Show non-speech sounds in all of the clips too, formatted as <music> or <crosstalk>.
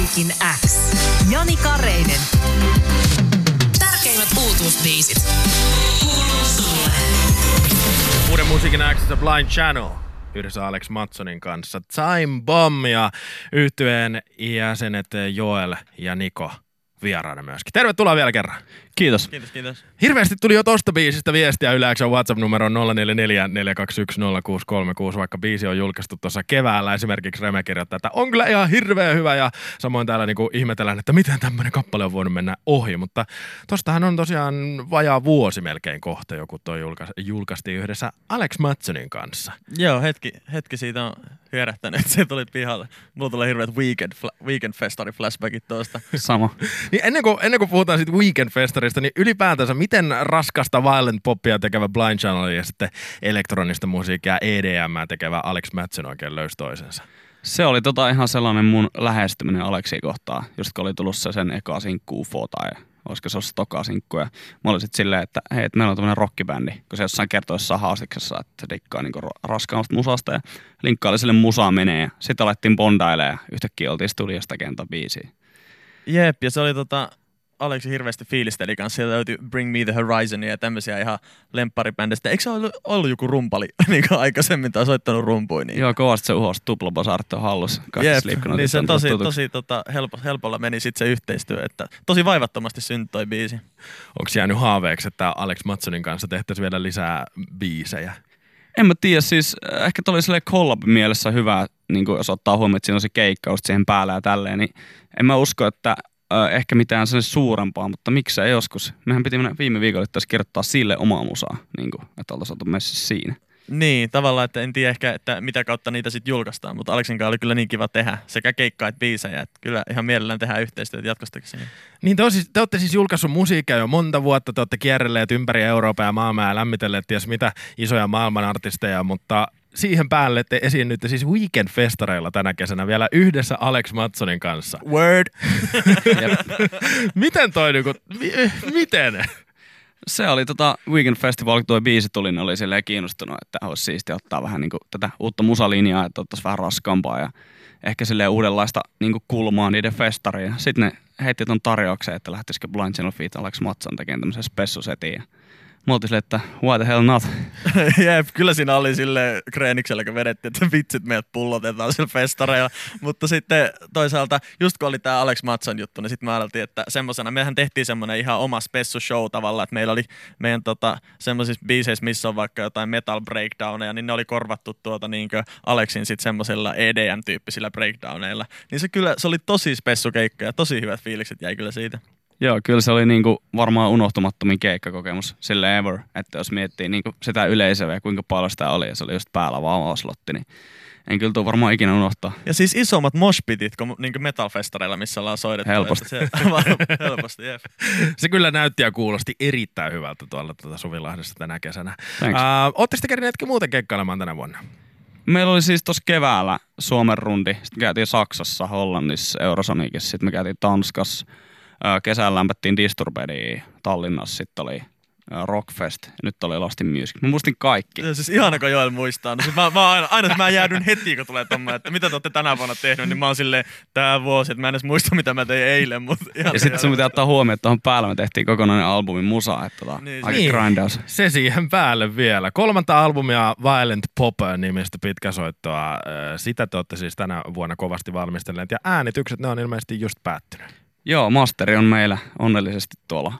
Musiikin X. Jani Kareinen. Tärkeimmät uutuusbiisit. Uuden musiikin Xssä Blind Channel yhdessä Alex Matsonin kanssa. Time Bomb ja yhtyeen jäsenet Joel ja Niko vieraana myöskin. Tervetuloa vielä kerran. Kiitos. Kiitos, kiitos. Hirveästi tuli jo tosta biisistä viestiä Yle WhatsApp-numero 0444210636, vaikka biisi on julkaistu tuossa keväällä. Esimerkiksi Reme kirjoittaa, että on kyllä ihan hirveän hyvä ja samoin täällä niinku ihmetellään, että miten tämmöinen kappale on voinut mennä ohi. Mutta tostahan on tosiaan vajaa vuosi melkein kohta joku toi julka- julkaistiin yhdessä Alex Matsonin kanssa. Joo, hetki, hetki siitä on hyörähtänyt, että se tuli pihalle. Mulla tulee hirveät weekend, fla- weekend festari flashbackit tuosta. Sama. <laughs> Niin ennen, kuin, ennen kuin puhutaan siitä Weekend Festarista, niin ylipäätänsä miten raskasta violent poppia tekevä Blind Channel ja sitten elektronista musiikkia EDM tekevä Alex Matson oikein löysi toisensa? Se oli tota ihan sellainen mun lähestyminen Aleksi kohtaa, just kun oli tullut se sen eka sinkku UFO tai olisiko se ollut toka sinkku. Ja mä olin sitten silleen, että hei, että meillä on tämmöinen rockibändi, kun se jossain kertoi jossain haastiksessa, että se dikkaa niinku raskaammasta musasta ja linkkaili sille musaa menee ja sitten alettiin bondailemaan ja yhtäkkiä oltiin studiosta kenta biisiä. Jep, ja se oli tota, Aleksi hirveästi fiilisteli kanssa. Sieltä löytyi Bring Me The Horizon ja tämmöisiä ihan lempparibändistä. Eikö se ollut, ollut joku rumpali <laughs> niin aikaisemmin tai soittanut rumpuja? Niin. Joo, kovasti se uhosi on hallussa. Jep, niin se tosi, tosi tota, helpo, helpolla meni sitten se yhteistyö, että tosi vaivattomasti syntyi toi biisi. Onko jäänyt haaveeksi, että Alex Matsonin kanssa tehtäisiin vielä lisää biisejä? En mä tiedä, siis äh, ehkä toi oli sille collab mielessä hyvä, niin jos ottaa huomioon, että siinä on se keikka just siihen päällä ja tälleen, niin en mä usko, että äh, ehkä mitään sen suurempaa, mutta miksei joskus. Mehän piti mennä viime viikolla että kirjoittaa sille omaa musaa, niin kuin, että oltaisiin oltu messissä siinä. Niin, tavallaan, että en tiedä ehkä, että mitä kautta niitä sitten julkaistaan, mutta Aleksin kanssa oli kyllä niin kiva tehdä sekä keikkaa että biisejä, että kyllä ihan mielellään tehdään yhteistyötä jatkostakin siinä. Niin te, on siis, te olette siis julkaissut musiikkia jo monta vuotta, te olette kierrelleet ympäri Eurooppaa ja maailmaa ja lämmitelleet ties mitä isoja maailman artisteja, mutta siihen päälle te esiinnytte siis Weekend-festareilla tänä kesänä vielä yhdessä Alex Matsonin kanssa. Word! <laughs> miten toi niinku, mi, miten? Se oli tota Weekend Festival, kun tuo biisi tuli, niin oli silleen kiinnostunut, että olisi siistiä ottaa vähän niin kuin tätä uutta musalinjaa, että ottaisi vähän raskaampaa ja ehkä silleen uudenlaista niin kuin kulmaa niiden festariin. Sitten ne heitti ton tarjouksen, että lähtisikö Blind Channel Feet Alex Matson tekemään tämmöisen spessusetin. Mä oltiin silleen, että why the hell not? <laughs> Jep, kyllä siinä oli sille Kreeniksellä, kun vedettiin, että vitsit meidät pullotetaan sillä festareilla. <laughs> Mutta sitten toisaalta, just kun oli tämä Alex Matson juttu, niin sitten mä ajattelin, että semmosena, mehän tehtiin semmoinen ihan oma spessu show tavalla, että meillä oli meidän tota, semmoisissa biiseissä, missä on vaikka jotain metal breakdowneja, niin ne oli korvattu tuota niin Alexin sitten semmoisella EDM-tyyppisillä breakdowneilla. Niin se kyllä, se oli tosi spessu keikka ja tosi hyvät fiilikset jäi kyllä siitä. Joo, kyllä se oli niinku varmaan unohtumattomin keikkakokemus sille ever, että jos miettii niinku sitä yleisöä ja kuinka paljon sitä oli, ja se oli just päällä vaan slotti, niin en kyllä tule varmaan ikinä unohtaa. Ja siis isommat moshpitit kuin niin metalfestareilla, missä ollaan soidettu. Helposti. Se, <laughs> helposti, jep. <laughs> Se kyllä näytti ja kuulosti erittäin hyvältä tuolla tuota Suvilahdessa tänä kesänä. Uh, Oletteko te kerineetkin muuten keikkailemaan tänä vuonna? Meillä oli siis tuossa keväällä Suomen rundi, sitten käytiin Saksassa, Hollannissa, Eurosonicissa, sitten me käytiin Tanskassa, kesällä lämpättiin Disturbediin Tallinnassa, sitten oli Rockfest ja nyt oli Lost in Music. Mä muistin kaikki. Se on siis ihana, kun Joel muistaa. No, siis mä, mä aina, aina mä jäädyn heti, kun tulee tommoinen, että mitä te olette tänä vuonna tehnyt, niin mä oon silleen, tää vuosi, että mä en edes muista, mitä mä tein eilen. Mutta ihana, Ja sitten sun pitää ottaa huomioon, että tuohon päällä me tehtiin kokonainen albumin musa, että tota, Niin, aika niin. grindaus. Se siihen päälle vielä. Kolmanta albumia Violent Pop nimistä pitkäsoittoa. Sitä te olette siis tänä vuonna kovasti valmistelleet. Ja äänitykset, ne on ilmeisesti just päättynyt. Joo, masteri on meillä onnellisesti tuolla,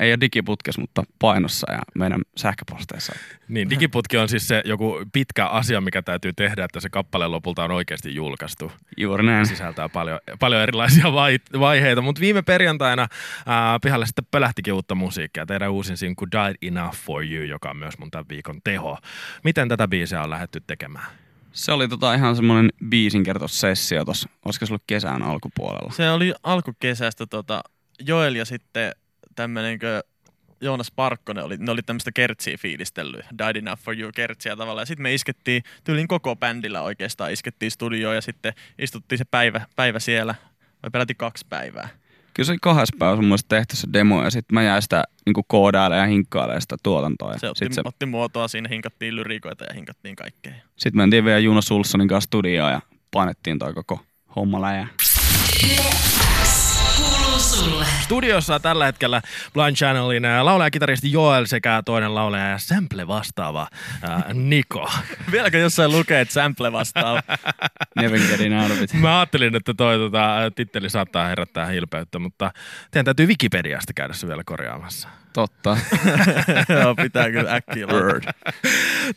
ei ole digiputkes, mutta painossa ja meidän sähköposteissa. Niin, digiputki on siis se joku pitkä asia, mikä täytyy tehdä, että se kappale lopulta on oikeasti julkaistu. Juuri näin. Sisältää paljon, paljon erilaisia vai, vaiheita, mutta viime perjantaina ää, pihalle sitten pölähtikin uutta musiikkia. Teidän uusin sinkku Died Enough For You, joka on myös mun tämän viikon teho. Miten tätä biisiä on lähdetty tekemään? Se oli tota ihan semmoinen biisinkertossessio tuossa, olisiko se ollut kesän alkupuolella. Se oli alkukesästä tota, Joel ja sitten tämmöinen Joonas Parkkonen oli, ne oli tämmöistä kertsiä fiilistellyt, Died Enough For You kertsiä tavallaan. Sitten me iskettiin, tyylin koko bändillä oikeastaan iskettiin studioon ja sitten istuttiin se päivä, päivä siellä, vai peräti kaksi päivää. Kyllä se oli kahdessa päivässä mun tehty se demo ja sitten mä jäin sitä niin koodailemaan ja hinkkailemaan sitä tuotantoa. Ja Se otti, sitten se, otti muotoa siinä, hinkattiin lyrikoita ja hinkattiin kaikkea. sit mentiin vielä Juno Sulssonin kanssa studioon ja painettiin toi koko homma läjä. Studiossa tällä hetkellä Blind Channelin ää, laulaja-kitaristi Joel sekä toinen laulaja ja sample vastaava ää, Niko. <laughs> Vieläkö jossain lukee, että sample vastaa? <laughs> Never getting out of it. Mä ajattelin, että toi tota, titteli saattaa herättää hilpeyttä, mutta teidän täytyy Wikipediasta käydä se vielä korjaamassa. Totta. <laughs> Joo, pitää kyllä äkkiä Word.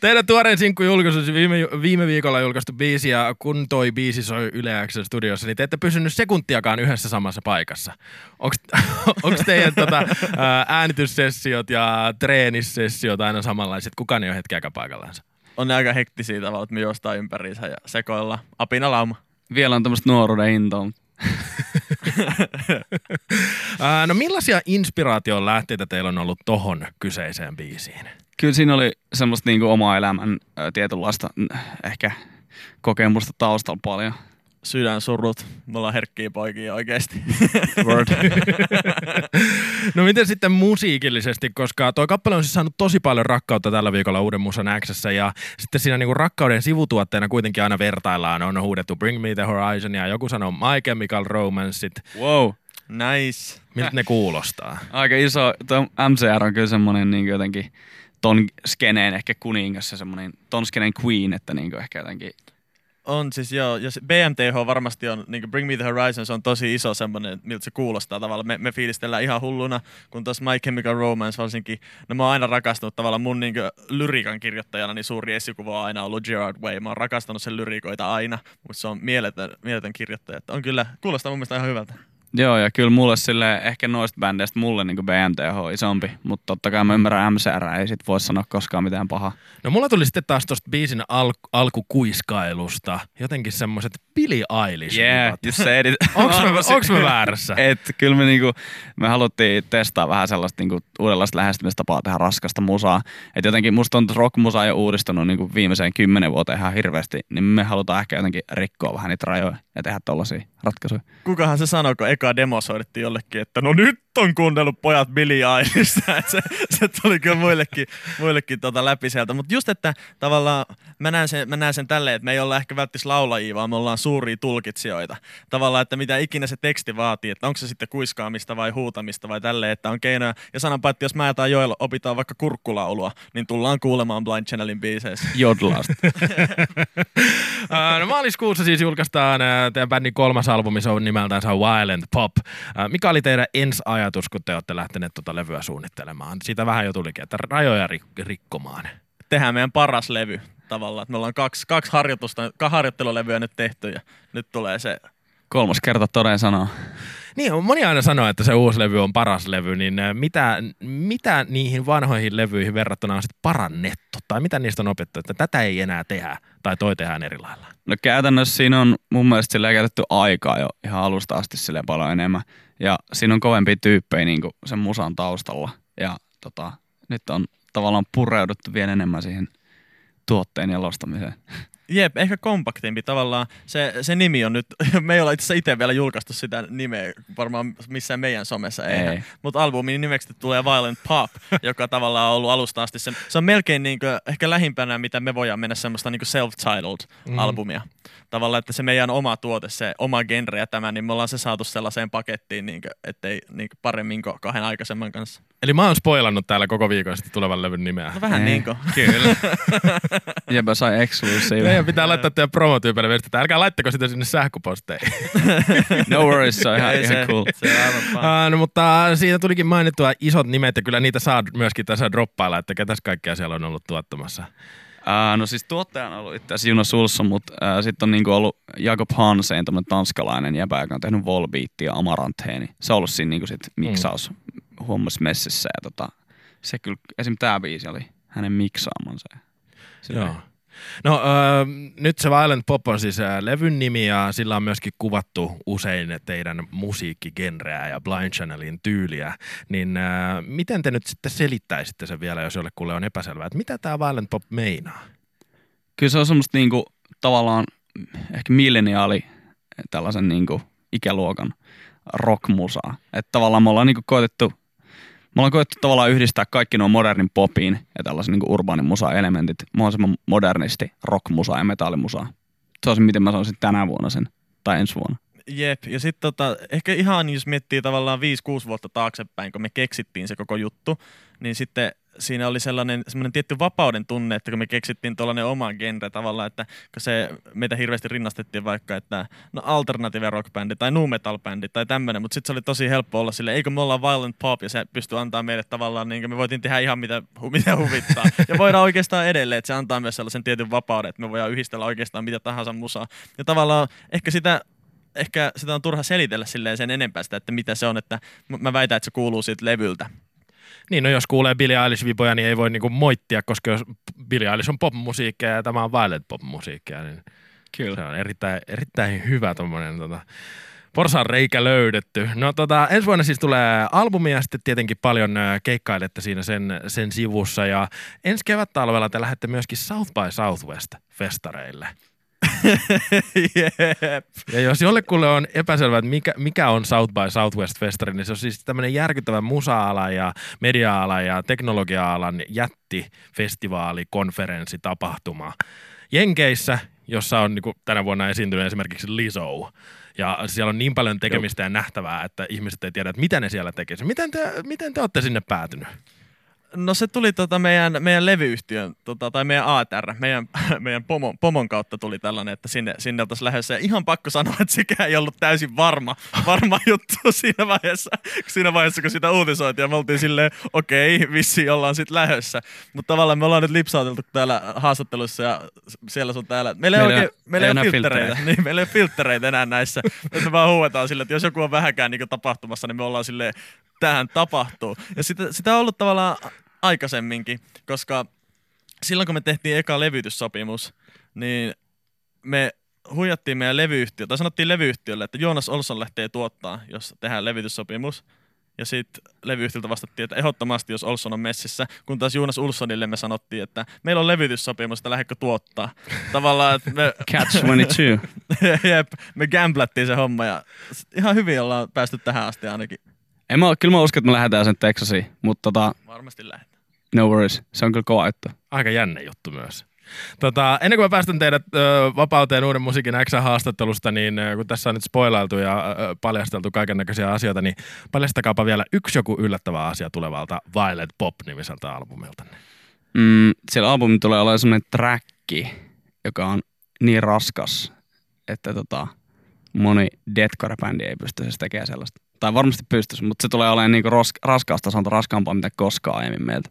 Teidän tuoreen sinkku julkaisu, viime, viime viikolla julkaistu biisi ja kun toi biisi soi Yle X:n studiossa, niin te ette pysynyt sekuntiakaan yhdessä samassa paikassa. Onko <laughs> teidän tota, ää, äänityssessiot ja treenissessiot aina samanlaiset? Kukaan ei ole hetkeäkään paikallaan. On ne aika hektisiä tavalla, että me juostaan ympäriinsä ja sekoillaan. Apina lauma. Vielä on tämmöistä nuoruuden intoa, mutta no millaisia inspiraation lähteitä teillä on ollut tohon kyseiseen biisiin? kyllä siinä oli semmoista niinku omaa elämän tietynlaista ehkä kokemusta taustalla paljon. Sydän surut. Me ollaan herkkiä poikia oikeesti. <laughs> Word. No miten sitten musiikillisesti, koska tuo kappale on siis saanut tosi paljon rakkautta tällä viikolla Uuden Musan Xssä ja sitten siinä niinku rakkauden sivutuotteena kuitenkin aina vertaillaan, on huudettu Bring Me The Horizon ja joku sanoo My Chemical Romanceit. wow. nice. Miltä ne kuulostaa? Aika iso, tuo MCR on kyllä semmoinen niin jotenkin ton skeneen ehkä kuningas ja semmoinen ton skeneen queen, että niin ehkä jotenkin On siis joo, ja BMTH varmasti on, niin Bring Me The Horizon, se on tosi iso semmoinen, miltä se kuulostaa tavallaan. Me, me fiilistellään ihan hulluna, kun tuossa My Chemical Romance varsinkin, no mä oon aina rakastanut tavallaan mun niin lyriikan kirjoittajana, niin suuri esikuva on aina ollut Gerard Way. Mä oon rakastanut sen lyrikoita aina, mutta se on mieletön, mieletön kirjoittaja. Että on kyllä, kuulostaa mun mielestä ihan hyvältä. Joo, ja kyllä mulle sille ehkä noista bändeistä mulle niin BMTH on isompi, mutta totta kai mä ymmärrän MCR, ei sit voi sanoa koskaan mitään pahaa. No mulla tuli sitten taas tosta biisin al- alkukuiskailusta jotenkin semmoiset Billie Eilish. Yeah, you said it. Onks mä, onks mä väärässä? Et kyllä me, niinku, me haluttiin testaa vähän sellaista niinku, uudenlaista lähestymistapaa tehdä raskasta musaa. Et jotenkin musta on rockmusa jo uudistunut niinku, viimeiseen kymmenen vuoteen ihan hirveästi, niin me halutaan ehkä jotenkin rikkoa vähän niitä rajoja ja tehdä tollaisia ratkaisuja. Kukahan se sanoi, kun eka demo soitettiin jollekin, että no nyt on kuunnellut pojat Billie Eilishistä. <laughs> se, se tuli kyllä muillekin, muillekin tota läpi sieltä. Mutta just, että tavallaan mä näen, sen, mä näen sen tälleen, että me ei olla ehkä välttis laulajia, vaan me ollaan suuria tulkitsijoita. Tavallaan, että mitä ikinä se teksti vaatii, että onko se sitten kuiskaamista vai huutamista vai tälleen, että on keinoja. Ja sanonpa, että jos mä tai Joel opitaan vaikka kurkkulaulua, niin tullaan kuulemaan Blind Channelin biiseissä. <laughs> Jodlaasta. <laughs> Ää, no maaliskuussa siis julkaistaan teidän bändin kolmas albumi, se on nimeltään Violent Pop. Ää, Mikä oli teidän ensi-ajatus, kun te olette lähteneet tuota levyä suunnittelemaan? Siitä vähän jo tulikin, että rajoja rik- rikkomaan. Tehdään meidän paras levy tavallaan. Että me ollaan kaksi, kaksi harjoitusta, kaksi harjoittelulevyä nyt tehty ja nyt tulee se Kolmas kerta toden sanoo. Niin, moni aina sanoo, että se uusi levy on paras levy, niin ää, mitä, mitä niihin vanhoihin levyihin verrattuna on sitten parannettu? Tai mitä niistä on opittu, että tätä ei enää tehdä tai toi tehdään eri lailla? No käytännössä siinä on mun mielestä käytetty aikaa jo ihan alusta asti silleen paljon enemmän. Ja siinä on kovempia tyyppejä niin sen musan taustalla. Ja tota, nyt on tavallaan pureuduttu vielä enemmän siihen tuotteen jalostamiseen. Jep, ehkä kompaktimpi tavallaan. Se, se nimi on nyt, <laughs> me ei olla itse asiassa itse vielä julkaistu sitä nimeä, varmaan missään meidän somessa ei. Ei. Mutta albumin nimeksi tulee Violent Pop, <laughs> joka tavallaan on ollut alusta asti. Se, se on melkein niinku, ehkä lähimpänä, mitä me voidaan mennä semmoista niinku self-titled Mm. albumia. Tavallaan, että se meidän oma tuote, se oma genre ja tämä, niin me ollaan se saatu sellaiseen pakettiin, niinku, ettei niinku paremmin kuin kahden aikaisemman kanssa. Eli mä oon spoilannut täällä koko viikon sitten tulevan levyn nimeä. No vähän niin kuin. Kyllä. <laughs> Jepä sai exclusive. Meidän pitää laittaa teidän promotyypeille viestiä, että älkää laittako sitä sinne sähköposteihin. <laughs> No worries, se on ihan, ihan se, cool. se on. Uh, no, mutta siinä tulikin mainittua isot nimet ja kyllä niitä saa myöskin tässä droppailla, että ketäs kaikkea siellä on ollut tuottamassa. Uh, no siis tuottaja on ollut itse asiassa Juno Sulsson, mutta uh, sitten on niinku ollut Jakob Hansen, tämmöinen tanskalainen jäbä, joka on tehnyt Volbeatia ja Amarantheen. Niin se on ollut siinä niinku sit miksaus huomassa messissä. Ja tota, se kyllä, esim. tämä biisi oli hänen miksaamansa. Silleen. Joo. No öö, nyt se Violent Pop on siis ää, levyn nimi ja sillä on myöskin kuvattu usein teidän musiikkigenreä ja Blind Channelin tyyliä. Niin ää, miten te nyt sitten selittäisitte sen vielä, jos jollekulle on epäselvää, että mitä tämä Violent Pop meinaa? Kyllä se on semmoista niinku, tavallaan ehkä milleniaali tällaisen niinku, ikäluokan rockmusaa. Että tavallaan me ollaan niinku koetettu, me ollaan koetettu tavallaan yhdistää kaikki nuo modernin popiin ja tällaisen niinku urbaanin musa-elementit mahdollisimman modernisti rockmusaa ja metallimusaa. Se on se, miten mä sanoisin tänä vuonna sen tai ensi vuonna. Jep, ja sitten tota, ehkä ihan jos miettii tavallaan 5-6 vuotta taaksepäin, kun me keksittiin se koko juttu, niin sitten siinä oli sellainen semmoinen tietty vapauden tunne, että kun me keksittiin tuollainen oma genre tavallaan, että kun se meitä hirveästi rinnastettiin vaikka, että no alternative rock bändi tai nu metal bändi tai tämmöinen, mutta sitten se oli tosi helppo olla sille, eikö me ollaan violent pop ja se pystyy antaa meille tavallaan, niin me voitiin tehdä ihan mitä, mitä huvittaa. <laughs> Ja voidaan oikeastaan edelleen, että se antaa myös sellaisen tietyn vapauden, että me voidaan yhdistellä oikeastaan mitä tahansa musaa. Ja tavallaan ehkä sitä ehkä sitä on turha selitellä silleen sen enempää sitä, että mitä se on, että mä väitän, että se kuuluu siitä levyltä. Niin, no jos kuulee Billie Eilish-vipoja, niin ei voi niinku moittia, koska jos Billie Eilish on popmusiikkia ja tämä on violet popmusiikkia, niin Kyllä. se on erittäin, erittäin hyvä tommonen tota, porsan reikä löydetty. No tota, ensi vuonna siis tulee albumi ja sitten tietenkin paljon keikkailette siinä sen, sen sivussa. Ja ensi kevät-talvella te lähdette myöskin South by Southwest festareille. Jep. Ja jos jollekulle on epäselvää, että mikä, mikä on South by Southwest Festari, niin se on siis tämmöinen järkyttävä musa-alan ja media-alan ja teknologia-alan jättifestivaali, konferenssi, tapahtuma. Jenkeissä, jossa on niin tänä vuonna esiintynyt esimerkiksi Lizzo. Ja siellä on niin paljon tekemistä ja nähtävää, että ihmiset ei tiedä, että mitä ne siellä tekisivät. Miten te, miten te olette sinne päätynyt? No se tuli tota meidän, meidän levyyhtiön, tota, tai meidän ATR, meidän, <laughs> meidän pomon, pomon kautta tuli tällainen, että sinne, sinne oltaisiin lähdössä. Ja ihan pakko sanoa, että sekään ei ollut täysin varma, varma <laughs> juttu siinä vaiheessa, siinä vaiheessa, kun sitä uutisoitiin. Ja me oltiin silleen, okei, okay, vissiin ollaan sitten lähdössä. Mutta tavallaan me ollaan nyt lipsauteltu täällä haastattelussa ja siellä sun täällä. Meillä ei, Meillä oikein, ei meillä ei ole filtreitä. filtreitä. <laughs> Niin, meillä ei ole filtreitä enää näissä. Että me vaan huuetaan silleen, että jos joku on vähäkään niin tapahtumassa, niin me ollaan silleen, tähän tapahtuu. Ja sitä, sitä on ollut tavallaan aikaisemminkin, koska silloin kun me tehtiin eka levytyssopimus, niin me huijattiin meidän levyyhtiö, tai sanottiin levyyhtiölle, että Joonas Olsson lähtee tuottaa, jos tehdään levytyssopimus. Ja sitten levyyhtiöltä vastattiin, että ehdottomasti, jos Olsson on messissä, kun taas Jonas Ulssonille me sanottiin, että meillä on levytyssopimus, että lähdekö tuottaa. Tavallaan, että me, <laughs> Catch 22. <laughs> jep, me gamblattiin se homma ja ihan hyvin ollaan päästy tähän asti ainakin. en mä, kyllä mä uskon, että me lähdetään sen Texasiin, mutta tota, Varmasti lähdetään. No worries. Se on kyllä kova juttu. Aika jännä juttu myös. Tota, ennen kuin mä päästän teidät ö, vapauteen uuden musiikin X-haastattelusta, niin ö, kun tässä on nyt spoilailtu ja ö, paljasteltu kaiken näköisiä asioita, niin paljastakaapa vielä yksi joku yllättävä asia tulevalta Violet Pop-nimiseltä albumilta. Mm, siellä albumi tulee olemaan semmoinen träkki, joka on niin raskas, että tota, moni deathcore-bändi ei pysty siis tekemään sellaista. Tai varmasti pystyisi, mutta se tulee olemaan niinku ros- raskaasta, sanotaan raskaampaa mitä koskaan aiemmin meiltä.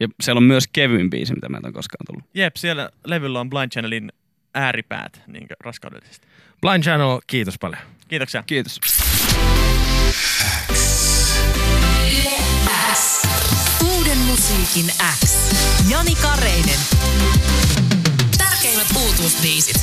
Ja siellä on myös kevyin biisi, mitä meiltä on koskaan tullut. Jep, siellä levyllä on Blind Channelin ääripäät niin raskaudellisesti. Blind Channel, kiitos paljon. Kiitoksia. Kiitos. Uuden musiikin X. Jani Kareinen. Tärkeimmät uutuusbiisit.